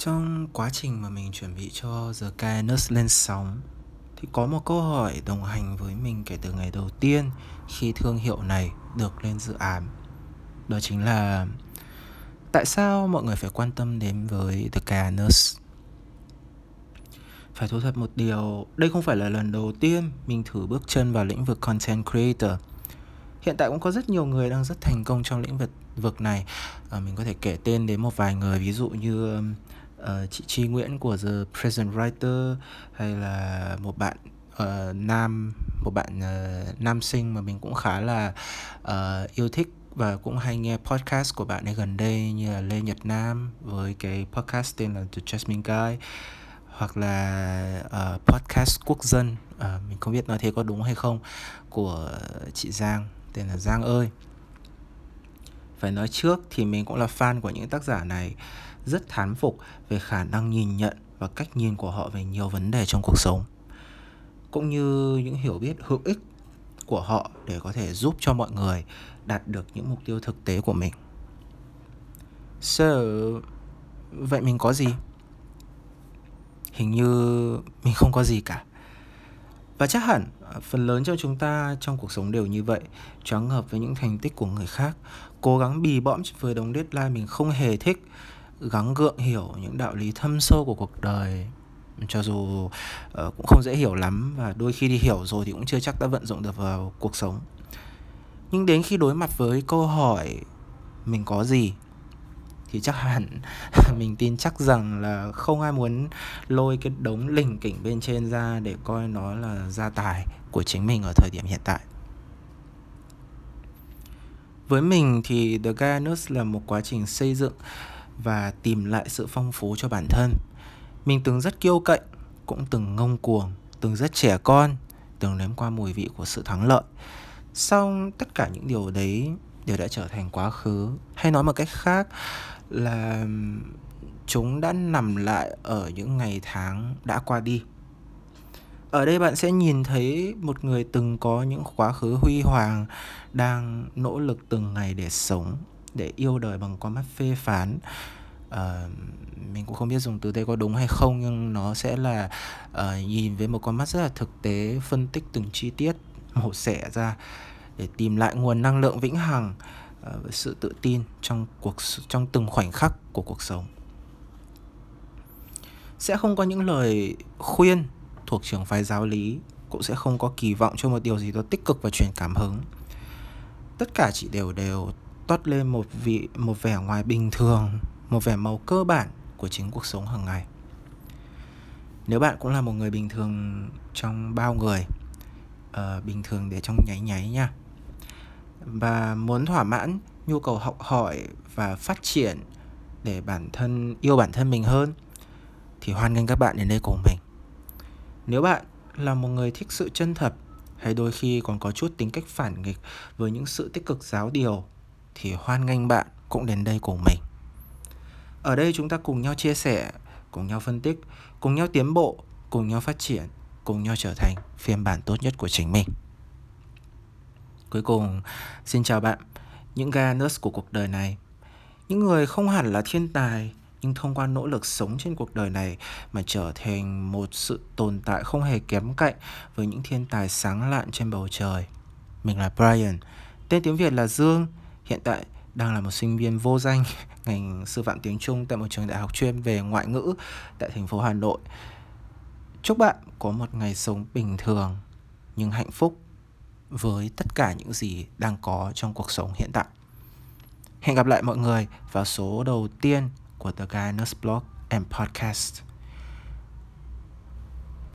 Trong quá trình mà mình chuẩn bị cho The Kindness lên sóng thì có một câu hỏi đồng hành với mình kể từ ngày đầu tiên khi thương hiệu này được lên dự án. Đó chính là tại sao mọi người phải quan tâm đến với The Kindness? Phải thú thật một điều, đây không phải là lần đầu tiên mình thử bước chân vào lĩnh vực content creator. Hiện tại cũng có rất nhiều người đang rất thành công trong lĩnh vực vực này. À, mình có thể kể tên đến một vài người ví dụ như uh, chị Tri Nguyễn của The Present Writer hay là một bạn uh, nam một bạn uh, nam sinh mà mình cũng khá là uh, yêu thích và cũng hay nghe podcast của bạn ấy gần đây như là Lê Nhật Nam với cái podcast tên là The Jasmine Guy hoặc là uh, podcast quốc dân. Uh, mình không biết nói thế có đúng hay không của chị Giang tên là Giang ơi. Phải nói trước thì mình cũng là fan của những tác giả này rất thán phục về khả năng nhìn nhận và cách nhìn của họ về nhiều vấn đề trong cuộc sống cũng như những hiểu biết hữu ích của họ để có thể giúp cho mọi người đạt được những mục tiêu thực tế của mình. So, vậy mình có gì? Hình như mình không có gì cả. Và chắc hẳn phần lớn trong chúng ta trong cuộc sống đều như vậy, choáng ngợp với những thành tích của người khác, cố gắng bì bõm với đống deadline mình không hề thích gắng gượng hiểu những đạo lý thâm sâu của cuộc đời. Cho dù uh, cũng không dễ hiểu lắm và đôi khi đi hiểu rồi thì cũng chưa chắc đã vận dụng được vào cuộc sống. Nhưng đến khi đối mặt với câu hỏi mình có gì thì chắc hẳn mình tin chắc rằng là không ai muốn lôi cái đống lỉnh kỉnh bên trên ra để coi nó là gia tài của chính mình ở thời điểm hiện tại. Với mình thì The Guidance là một quá trình xây dựng và tìm lại sự phong phú cho bản thân. Mình từng rất kiêu cạnh, cũng từng ngông cuồng, từng rất trẻ con, từng nếm qua mùi vị của sự thắng lợi. Song tất cả những điều đấy đều đã trở thành quá khứ, hay nói một cách khác là chúng đã nằm lại ở những ngày tháng đã qua đi. Ở đây bạn sẽ nhìn thấy một người từng có những quá khứ huy hoàng đang nỗ lực từng ngày để sống để yêu đời bằng con mắt phê phán. Uh, mình cũng không biết dùng từ đây có đúng hay không nhưng nó sẽ là uh, nhìn với một con mắt rất là thực tế phân tích từng chi tiết mổ xẻ ra để tìm lại nguồn năng lượng vĩnh hằng uh, sự tự tin trong cuộc trong từng khoảnh khắc của cuộc sống. Sẽ không có những lời khuyên thuộc trường phái giáo lý cũng sẽ không có kỳ vọng cho một điều gì đó tích cực và truyền cảm hứng. Tất cả chỉ đều đều toát lên một vị một vẻ ngoài bình thường một vẻ màu cơ bản của chính cuộc sống hàng ngày. Nếu bạn cũng là một người bình thường trong bao người uh, bình thường để trong nháy nháy nha và muốn thỏa mãn nhu cầu học hỏi và phát triển để bản thân yêu bản thân mình hơn thì hoan nghênh các bạn đến đây cùng mình. Nếu bạn là một người thích sự chân thật hay đôi khi còn có chút tính cách phản nghịch với những sự tích cực giáo điều thì hoan nghênh bạn cũng đến đây cùng mình. Ở đây chúng ta cùng nhau chia sẻ, cùng nhau phân tích, cùng nhau tiến bộ, cùng nhau phát triển, cùng nhau trở thành phiên bản tốt nhất của chính mình. Cuối cùng, xin chào bạn, những Ganus của cuộc đời này. Những người không hẳn là thiên tài, nhưng thông qua nỗ lực sống trên cuộc đời này mà trở thành một sự tồn tại không hề kém cạnh với những thiên tài sáng lạn trên bầu trời. Mình là Brian, tên tiếng Việt là Dương, hiện tại đang là một sinh viên vô danh, ngành sư phạm tiếng Trung tại một trường đại học chuyên về ngoại ngữ tại thành phố Hà Nội. Chúc bạn có một ngày sống bình thường, nhưng hạnh phúc với tất cả những gì đang có trong cuộc sống hiện tại. Hẹn gặp lại mọi người vào số đầu tiên của The Guy Blog and Podcast.